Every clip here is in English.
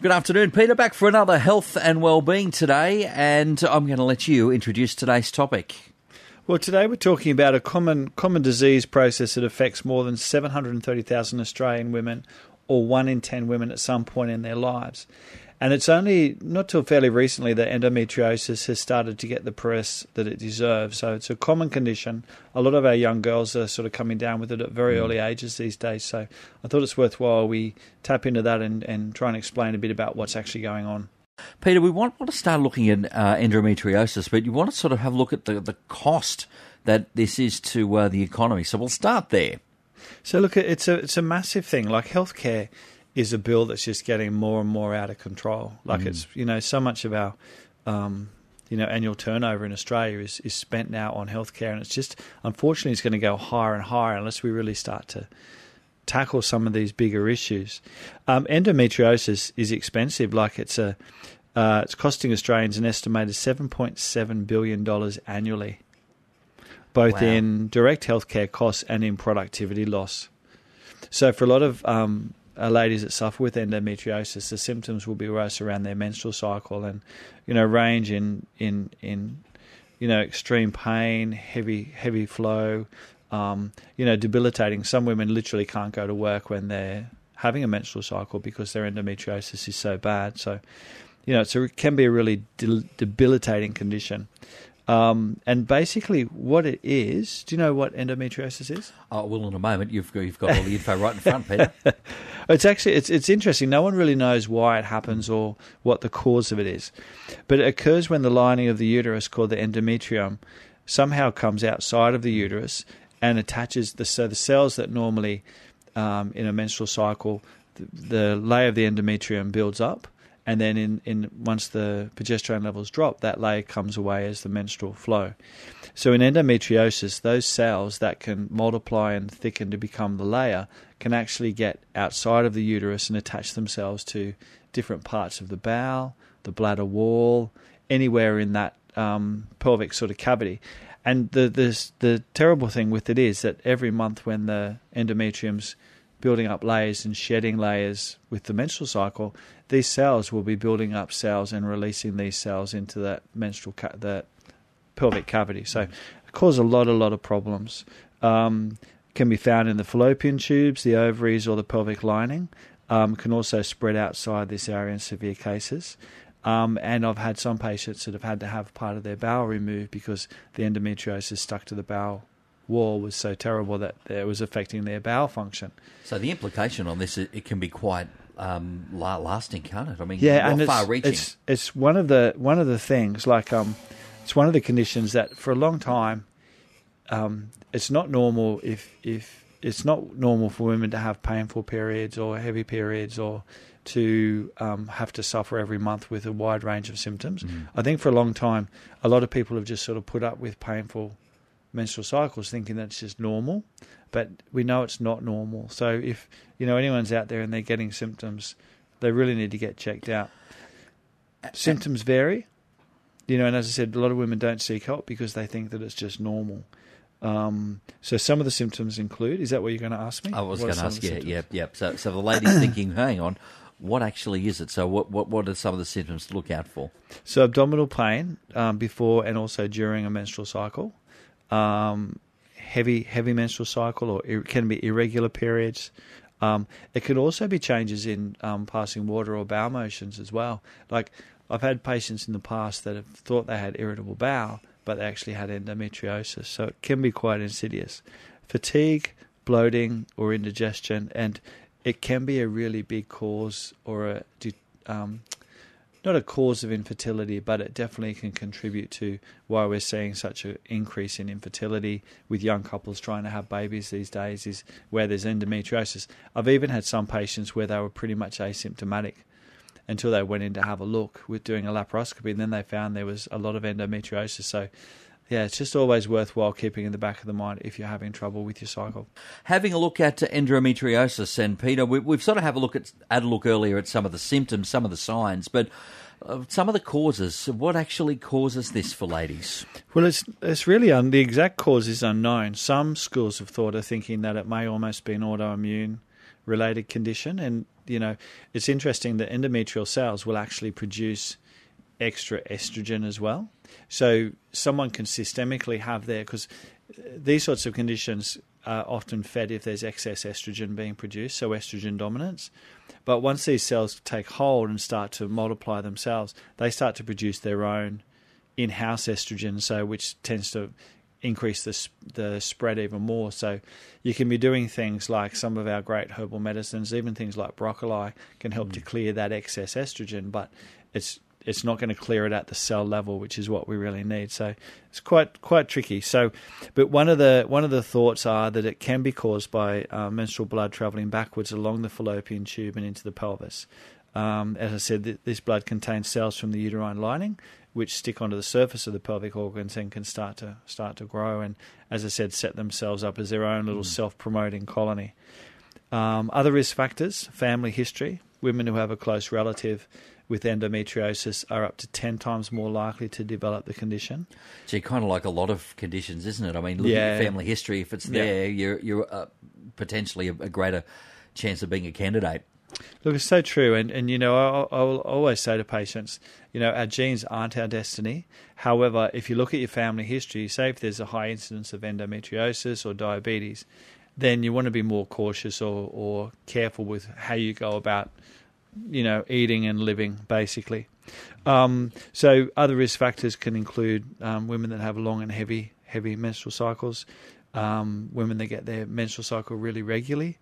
Good afternoon, Peter. Back for another health and well-being today, and I'm going to let you introduce today's topic. Well, today we're talking about a common common disease process that affects more than 730,000 Australian women, or one in ten women at some point in their lives. And it's only not till fairly recently that endometriosis has started to get the press that it deserves. So it's a common condition. A lot of our young girls are sort of coming down with it at very mm. early ages these days. So I thought it's worthwhile we tap into that and, and try and explain a bit about what's actually going on. Peter, we want, want to start looking at uh, endometriosis, but you want to sort of have a look at the, the cost that this is to uh, the economy. So we'll start there. So look, it's a it's a massive thing. Like healthcare is a bill that's just getting more and more out of control. Like mm. it's you know so much of our um, you know annual turnover in Australia is is spent now on healthcare, and it's just unfortunately it's going to go higher and higher unless we really start to tackle some of these bigger issues. Um, endometriosis is expensive. Like it's a uh, it's costing Australians an estimated seven point seven billion dollars annually, both wow. in direct healthcare costs and in productivity loss. So for a lot of um, uh, ladies that suffer with endometriosis, the symptoms will be worse around their menstrual cycle, and you know range in in in you know extreme pain, heavy heavy flow, um, you know debilitating. Some women literally can't go to work when they're having a menstrual cycle because their endometriosis is so bad. So, you know, it can be a really debilitating condition. Um, and basically, what it is, do you know what endometriosis is? Oh, well, in a moment, you've got, you've got all the info right in front, Peter. it's actually it's it's interesting. No one really knows why it happens or what the cause of it is, but it occurs when the lining of the uterus, called the endometrium, somehow comes outside of the uterus and attaches the so the cells that normally um, in a menstrual cycle, the, the layer of the endometrium builds up and then in, in once the progesterone levels drop, that layer comes away as the menstrual flow. So in endometriosis, those cells that can multiply and thicken to become the layer can actually get outside of the uterus and attach themselves to different parts of the bowel, the bladder wall, anywhere in that um, pelvic sort of cavity. And the, the the terrible thing with it is that every month when the endometrium's building up layers and shedding layers with the menstrual cycle, these cells will be building up cells and releasing these cells into that menstrual ca- that pelvic cavity. So it causes a lot, a lot of problems. Um, can be found in the fallopian tubes, the ovaries, or the pelvic lining. Um, can also spread outside this area in severe cases. Um, and I've had some patients that have had to have part of their bowel removed because the endometriosis stuck to the bowel wall was so terrible that it was affecting their bowel function. So the implication on this, it can be quite um, lasting, can't it? I mean, yeah, and far reaching. It's, it's one of the one of the things like um, it's one of the conditions that for a long time, um, it's not normal if if it's not normal for women to have painful periods or heavy periods or to um, have to suffer every month with a wide range of symptoms. Mm. I think for a long time, a lot of people have just sort of put up with painful menstrual cycles, thinking that it's just normal, but we know it's not normal. So if you know anyone's out there and they're getting symptoms, they really need to get checked out. Symptoms vary, you know, and as I said, a lot of women don't seek help because they think that it's just normal. Um, so some of the symptoms include. Is that what you're going to ask me? I was going to ask. Yeah, yeah, yeah. So, so the lady's thinking, hang on, what actually is it? So what, what, what are some of the symptoms to look out for? So abdominal pain um, before and also during a menstrual cycle um, heavy heavy menstrual cycle, or it can be irregular periods. Um, it could also be changes in um, passing water or bowel motions as well. Like I've had patients in the past that have thought they had irritable bowel, but they actually had endometriosis. So it can be quite insidious. Fatigue, bloating, or indigestion, and it can be a really big cause or a um, not a cause of infertility, but it definitely can contribute to why we're seeing such an increase in infertility with young couples trying to have babies these days. Is where there's endometriosis. I've even had some patients where they were pretty much asymptomatic until they went in to have a look with doing a laparoscopy, and then they found there was a lot of endometriosis. So yeah, it's just always worthwhile keeping in the back of the mind if you're having trouble with your cycle. Having a look at endometriosis, and Peter, we, have sort of have a look at had a look earlier at some of the symptoms, some of the signs, but uh, some of the causes. What actually causes this for ladies? Well, it's it's really un, the exact cause is unknown. Some schools of thought are thinking that it may almost be an autoimmune related condition, and you know, it's interesting that endometrial cells will actually produce extra estrogen as well. So someone can systemically have their because these sorts of conditions are often fed if there's excess estrogen being produced, so estrogen dominance. But once these cells take hold and start to multiply themselves, they start to produce their own in-house estrogen, so which tends to increase the the spread even more. So you can be doing things like some of our great herbal medicines, even things like broccoli, can help mm. to clear that excess estrogen, but it's it's not going to clear it at the cell level, which is what we really need. So it's quite quite tricky. So, but one of the one of the thoughts are that it can be caused by uh, menstrual blood traveling backwards along the fallopian tube and into the pelvis. Um, as I said, this blood contains cells from the uterine lining, which stick onto the surface of the pelvic organs and can start to start to grow. And as I said, set themselves up as their own little mm. self-promoting colony. Um, other risk factors: family history. Women who have a close relative with endometriosis are up to 10 times more likely to develop the condition. Gee, kind of like a lot of conditions, isn't it? I mean, looking yeah. at family history, if it's there, yeah. you're, you're uh, potentially a, a, greater chance of being a candidate. Look, it's so true. And, and you know, I, I will always say to patients, you know, our genes aren't our destiny. However, if you look at your family history, say if there's a high incidence of endometriosis or diabetes, then you want to be more cautious or, or careful with how you go about you know, eating and living, basically. Um, so other risk factors can include um, women that have long and heavy, heavy menstrual cycles, um, women that get their menstrual cycle really regularly.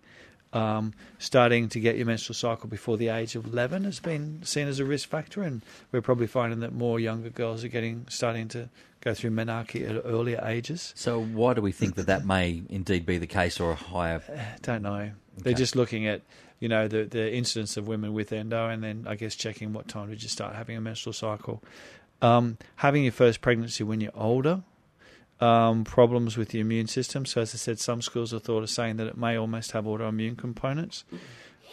Um, starting to get your menstrual cycle before the age of 11 has been seen as a risk factor, and we're probably finding that more younger girls are getting starting to go through menarche at earlier ages. So, why do we think that that may indeed be the case, or a higher? Don't know. Okay. They're just looking at you know the the incidence of women with endo, and then I guess checking what time did you start having a menstrual cycle. Um, having your first pregnancy when you're older, um, problems with the immune system. So as I said, some schools of thought are saying that it may almost have autoimmune components.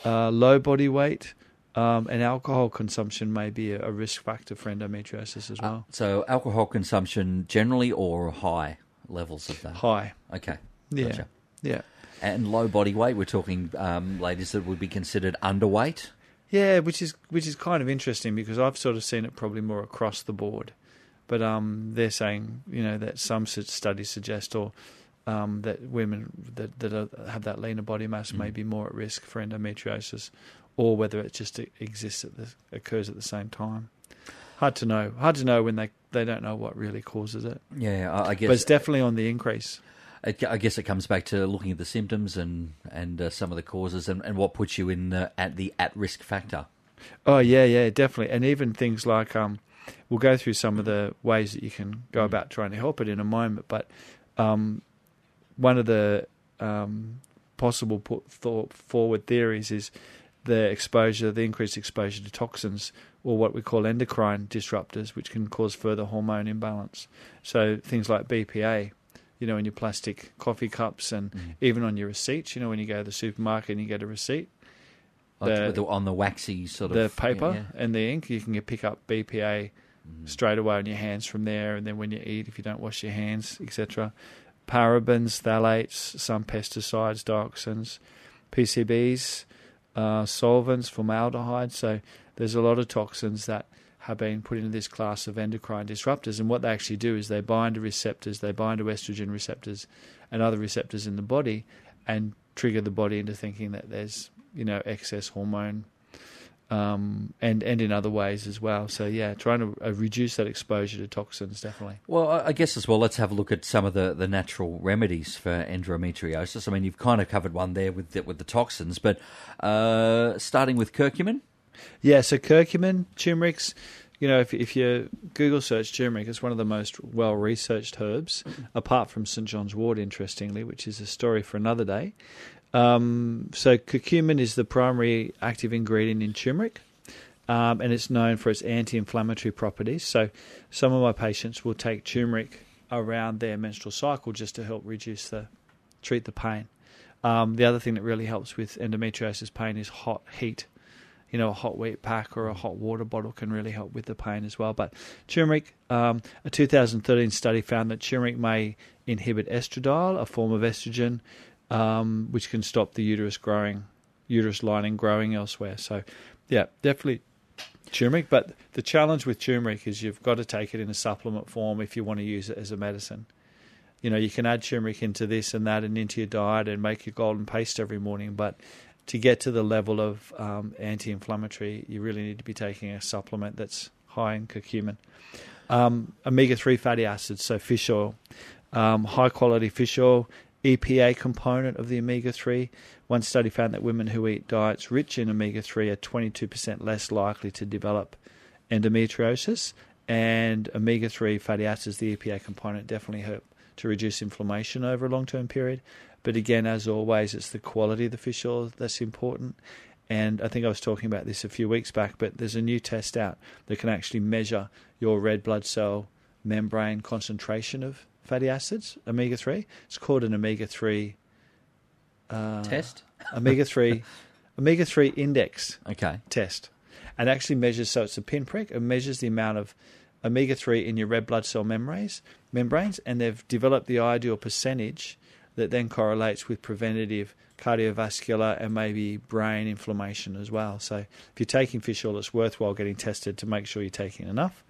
Uh, low body weight. Um, and alcohol consumption may be a, a, risk factor for endometriosis as uh, well. Uh, so, alcohol consumption generally or high levels of that? High. Okay. Yeah. Gotcha. Yeah and low body weight. We're talking um, ladies that would be considered underweight. Yeah, which is which is kind of interesting because I've sort of seen it probably more across the board, but um, they're saying you know that some studies suggest or um, that women that that are, have that leaner body mass mm. may be more at risk for endometriosis, or whether it just exists at the occurs at the same time. Hard to know. Hard to know when they they don't know what really causes it. Yeah, I guess. But it's definitely on the increase I guess it comes back to looking at the symptoms and and uh, some of the causes and, and what puts you in the, at the at risk factor. Oh yeah, yeah, definitely, and even things like um, we'll go through some of the ways that you can go mm. about trying to help it in a moment, but um, one of the um, possible put forward theories is the exposure, the increased exposure to toxins, or what we call endocrine disruptors, which can cause further hormone imbalance. So things like BPA you know, in your plastic coffee cups and mm. even on your receipts. You know, when you go to the supermarket and you get a receipt, the, the, on the waxy sort the of the paper yeah. and the ink, you can pick up BPA mm. straight away on your hands from there. And then when you eat, if you don't wash your hands, etc., parabens, phthalates, some pesticides, dioxins, PCBs, uh, solvents, formaldehyde. So there's a lot of toxins that have been put into this class of endocrine disruptors. And what they actually do is they bind to receptors, they bind to estrogen receptors and other receptors in the body and trigger the body into thinking that there's, you know, excess hormone. Um, and and in other ways as well. So yeah, trying to uh, reduce that exposure to toxins definitely. Well, I guess as well. Let's have a look at some of the, the natural remedies for endometriosis. I mean, you've kind of covered one there with the, with the toxins, but uh, starting with curcumin. Yeah, so curcumin, turmeric's, you know, if, if you Google search turmeric, it's one of the most well researched herbs, apart from St. John's wort, interestingly, which is a story for another day. Um, so, curcumin is the primary active ingredient in turmeric. Um, and it's known for its anti-inflammatory properties. So, some of my patients will take turmeric around their menstrual cycle just to help reduce the treat the pain. Um, the other thing that really helps with endometriosis pain is hot heat you know, a hot wheat pack or a hot water bottle can really help with the pain as well. But turmeric, um, a 2013 study found that turmeric may inhibit estradiol, a form of estrogen, um, which can stop the uterus growing uterus lining growing elsewhere. So, yeah, definitely turmeric. But the challenge with turmeric is you've got to take it in a supplement form if you want to use it as a medicine. You know, you can add turmeric into this and that and into your diet and make your golden paste every morning, but to get to the level of um, anti-inflammatory, you really need to be taking a supplement that's high in curcumin. Um, omega-3 fatty acids, so fish oil, um, high-quality fish oil, EPA component of the omega-3. One study found that women who eat diets rich in omega-3 are 22% less likely to develop endometriosis, and omega-3 fatty acids, the EPA component, definitely help to reduce inflammation over a long-term period. But again, as always, it's the quality of the fish oil that's important. And I think I was talking about this a few weeks back, but there's a new test out that can actually measure your red blood cell membrane concentration of fatty acids, omega 3. It's called an omega 3 uh, test? omega 3 omega 3 index okay. test. And actually measures, so it's a pinprick, it measures the amount of omega 3 in your red blood cell membranes, membranes, and they've developed the ideal percentage that then correlates with preventative cardiovascular and maybe brain inflammation as well. So if you're taking fish oil, it's worthwhile getting tested to make sure you're taking enough.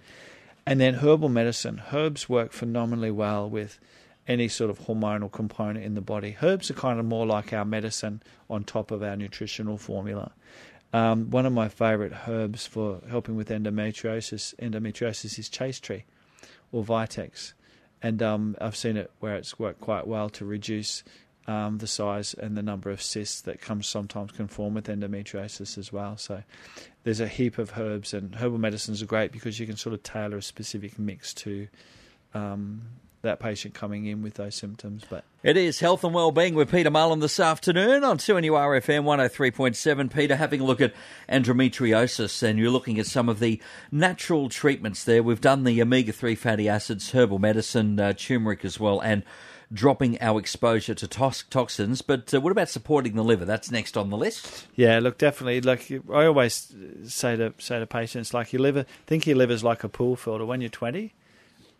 And then herbal medicine. Herbs work phenomenally well with any sort of hormonal component in the body. Herbs are kind of more like our medicine on top of our nutritional formula. Um, one of my favourite herbs for helping with endometriosis, endometriosis is chaste tree or vitex and um, I've seen it where it's worked quite well to reduce um, the size and the number of cysts that comes sometimes conform with endometriosis as well. So there's a heap of herbs, and herbal medicines are great because you can sort of tailor a specific mix to um, that patient coming in with those symptoms. But it is health and well-being with Peter Mullen this afternoon on 2NUR FM 103.7. Peter, having a look at endometriosis, and you're looking at some of the natural treatments there. We've done the omega-3 fatty acids, herbal medicine, uh, turmeric as well, and dropping our exposure to toxins. But uh, what about supporting the liver? That's next on the list. Yeah, look, definitely. Like I always say to say to patients, like your liver, think your liver's like a pool filter. When you're 20,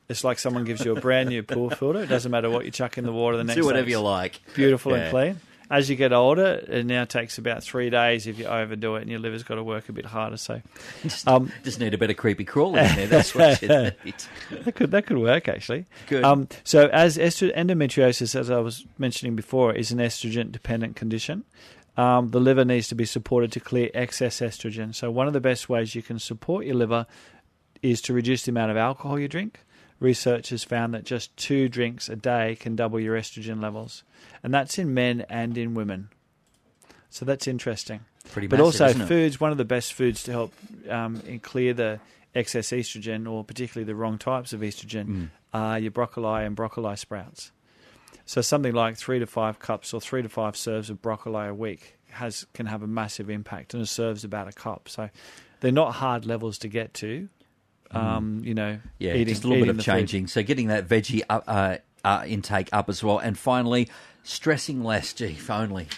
it's like someone gives you a brand new pool filter. It doesn't matter what you chuck in the water the next Do whatever you like. Beautiful yeah. and clean. As you get older, it now takes about three days if you overdo it, and your liver's got to work a bit harder. So, just, um, just need a bit of creepy crawling in there. That's what you need. that could that could work actually. Good. Um, so, as estro- endometriosis, as I was mentioning before, is an estrogen dependent condition. Um, the liver needs to be supported to clear excess estrogen. So, one of the best ways you can support your liver is to reduce the amount of alcohol you drink research has found that just two drinks a day can double your estrogen levels, and that's in men and in women. So that's interesting. Pretty but massive, also, foods one of the best foods to help um, clear the excess estrogen, or particularly the wrong types of estrogen, mm. are your broccoli and broccoli sprouts. So something like three to five cups or three to five serves of broccoli a week has can have a massive impact, and a serve's about a cup. So they're not hard levels to get to. Um, you know, yeah, eating, just a little bit of changing. Food. So getting that veggie up, uh, uh, intake up as well, and finally, stressing less. Gee, if only.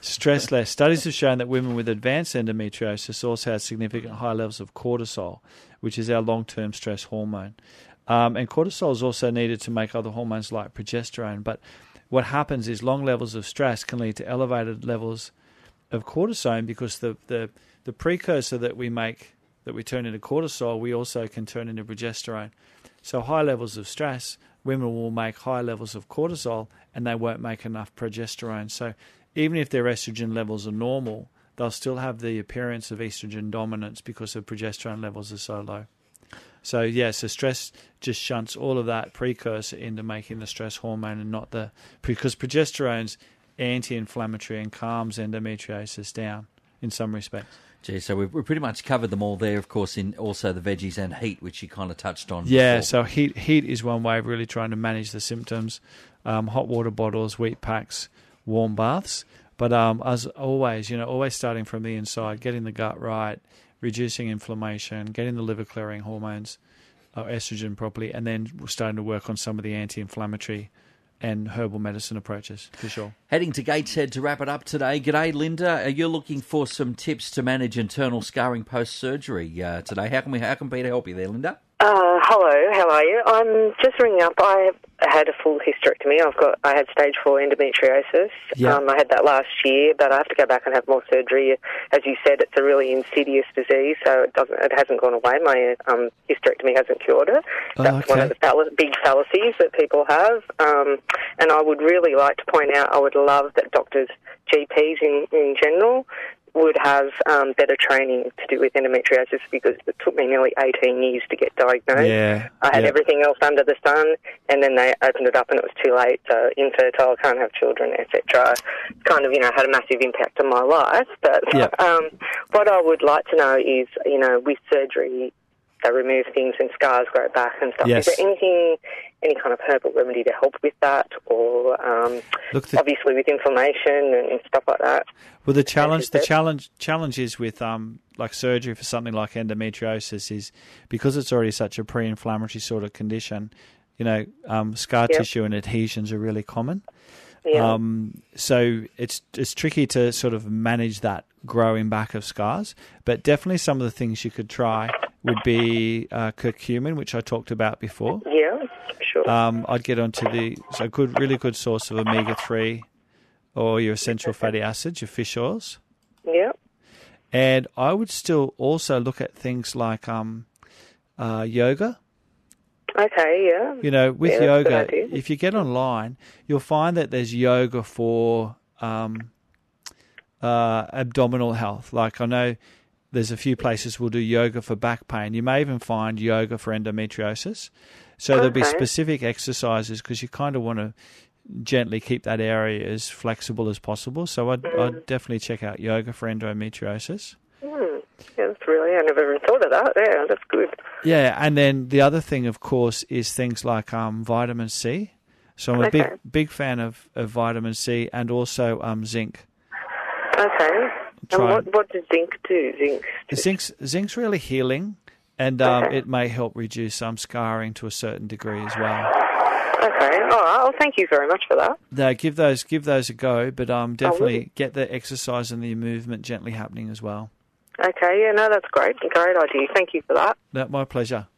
Stress less. Studies have shown that women with advanced endometriosis also have significant high levels of cortisol, which is our long-term stress hormone. Um, and cortisol is also needed to make other hormones like progesterone. But what happens is long levels of stress can lead to elevated levels of cortisol because the, the, the precursor that we make that we turn into cortisol, we also can turn into progesterone. So, high levels of stress, women will make high levels of cortisol and they won't make enough progesterone. So, even if their estrogen levels are normal, they'll still have the appearance of estrogen dominance because the progesterone levels are so low. So, yeah, so stress just shunts all of that precursor into making the stress hormone and not the. Because progesterone's anti inflammatory and calms endometriosis down in some respects. Gee, so we've, we've pretty much covered them all there, of course, in also the veggies and heat, which you kind of touched on. Yeah, before. so heat heat is one way of really trying to manage the symptoms. Um, hot water bottles, wheat packs, warm baths. But um, as always, you know, always starting from the inside, getting the gut right, reducing inflammation, getting the liver clearing hormones, uh, estrogen properly, and then starting to work on some of the anti-inflammatory and herbal medicine approaches for sure. Heading to Gateshead to wrap it up today. G'day, Linda. Are you looking for some tips to manage internal scarring post surgery uh, today? How can we? How can Peter help you there, Linda? Uh, hello, how are you? I'm just ringing up. I had a full hysterectomy. I've got. I had stage four endometriosis. Yeah. Um, I had that last year, but I have to go back and have more surgery. As you said, it's a really insidious disease, so it doesn't. It hasn't gone away. My um, hysterectomy hasn't cured it. Oh, That's one okay. of the fall- big fallacies that people have. Um, and I would really like to point out. I would love that doctors, GPs in in general, would have um, better training to do with endometriosis because it took me nearly 18 years to get diagnosed. Yeah, I had yeah. everything else under the sun, and then they opened it up, and it was too late. So infertile, can't have children, etc. Kind of, you know, had a massive impact on my life. But Yeah. um, what I would like to know is, you know, with surgery, they remove things and scars grow back and stuff. Yes. Is there anything, any kind of herbal remedy to help with that, or um, Look, the- obviously with inflammation and stuff like that? Well, the challenge, the challenge, challenge is with um, like surgery for something like endometriosis is because it's already such a pre-inflammatory sort of condition. You know, um, scar Yep. tissue and adhesions are really common. Yeah. Um, so it's it's tricky to sort of manage that growing back of scars. But definitely some of the things you could try would be uh, curcumin, which I talked about before. yeah, sure. Um, I'd get onto the so a good, really good source of omega three, or your essential fatty acids, your fish oils. yeah. And I would still also look at things like um, uh, yoga. Okay, yeah. You know, with Yeah, that's a good yoga, if you get online, you'll find that there's yoga for um, uh, abdominal health. Like I know there's a few places will do yoga for back pain. You may even find yoga for endometriosis. So there'll be specific exercises because you kind of want to gently keep that area as flexible as possible. So I'd, Mm. I'd definitely check out yoga for endometriosis. Yeah, that's really, I never even thought of that. Yeah, that's good. Yeah, and then the other thing, of course, is things like um, vitamin C. So I'm a Okay. big big fan of, of vitamin C and also um, zinc. Okay. Try And what, what does zinc do? Zinc. Zinc's zinc's really healing, and um, it may help reduce some scarring to a certain degree as well. Okay. All right. Well, thank you very much for that. No, give those give those a go, but um, will. definitely get the exercise and the movement gently happening as well. Okay. Yeah. No, that's great. Great idea. Thank you for that. No, my pleasure.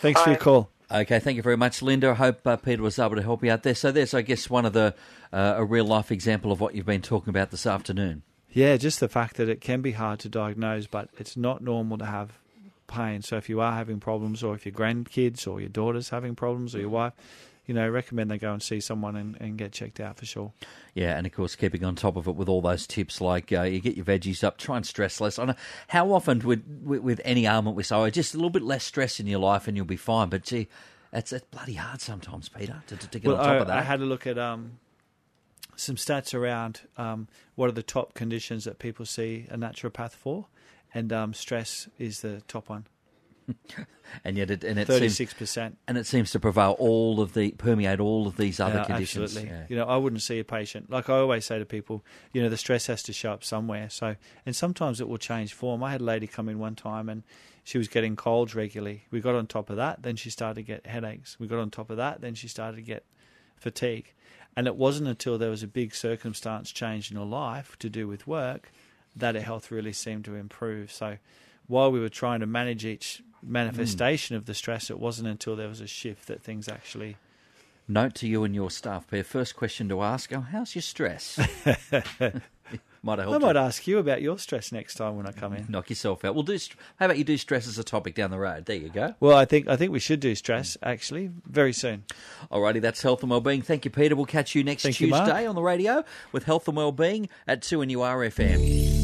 Thanks for your call. Okay, thank you very much, Linda. I hope uh, Peter was able to help you out there. So there's, I guess, one of the uh, a real life example of what you've been talking about this afternoon. Yeah, just the fact that it can be hard to diagnose, but it's not normal to have pain. So if you are having problems, or if your grandkids or your daughter's having problems, or your wife, you know, recommend they go and see someone and, and get checked out for sure. Yeah, and of course, keeping on top of it with all those tips like uh, you get your veggies up, try and stress less. I know how often with, with with any ailment we say, oh, just a little bit less stress in your life and you'll be fine. But gee, it's, it's bloody hard sometimes, Peter, to, to, get Well, on top I, of that. I had a look at um, some stats around um, what are the top conditions that people see a naturopath for, and um, stress is the top one, and yet, it, and it thirty seems percent. and it seems to prevail all of the permeate all of these other Yeah, conditions. Absolutely. Yeah. You know, I wouldn't see a patient. Like I always say to people, you know, the stress has to show up somewhere. So, and sometimes it will change form. I had a lady come in one time and she was getting colds regularly. We got on top of that. Then she started to get headaches. We got on top of that. Then she started to get fatigue. And it wasn't until there was a big circumstance change in her life to do with work that her health really seemed to improve. So, while we were trying to manage each manifestation of the stress, it wasn't until there was a shift that things actually Note to you and your staff, Peter. First question to ask: oh, How's your stress? might have I might you. ask you about your stress next time when I come in. Knock yourself out. We'll do. How about you do stress as a topic down the road? There you go. Well, I think I think we should do stress actually very soon. Alrighty, that's health and wellbeing. Thank you, Peter. We'll catch you next Thank you, Tuesday on the radio with health and wellbeing at two and RFM.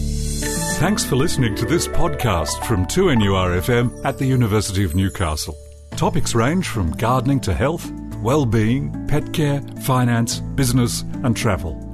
Thanks for listening to this podcast from 2NURFM at the University of Newcastle. Topics range from gardening to health, well-being, pet care, finance, business and travel.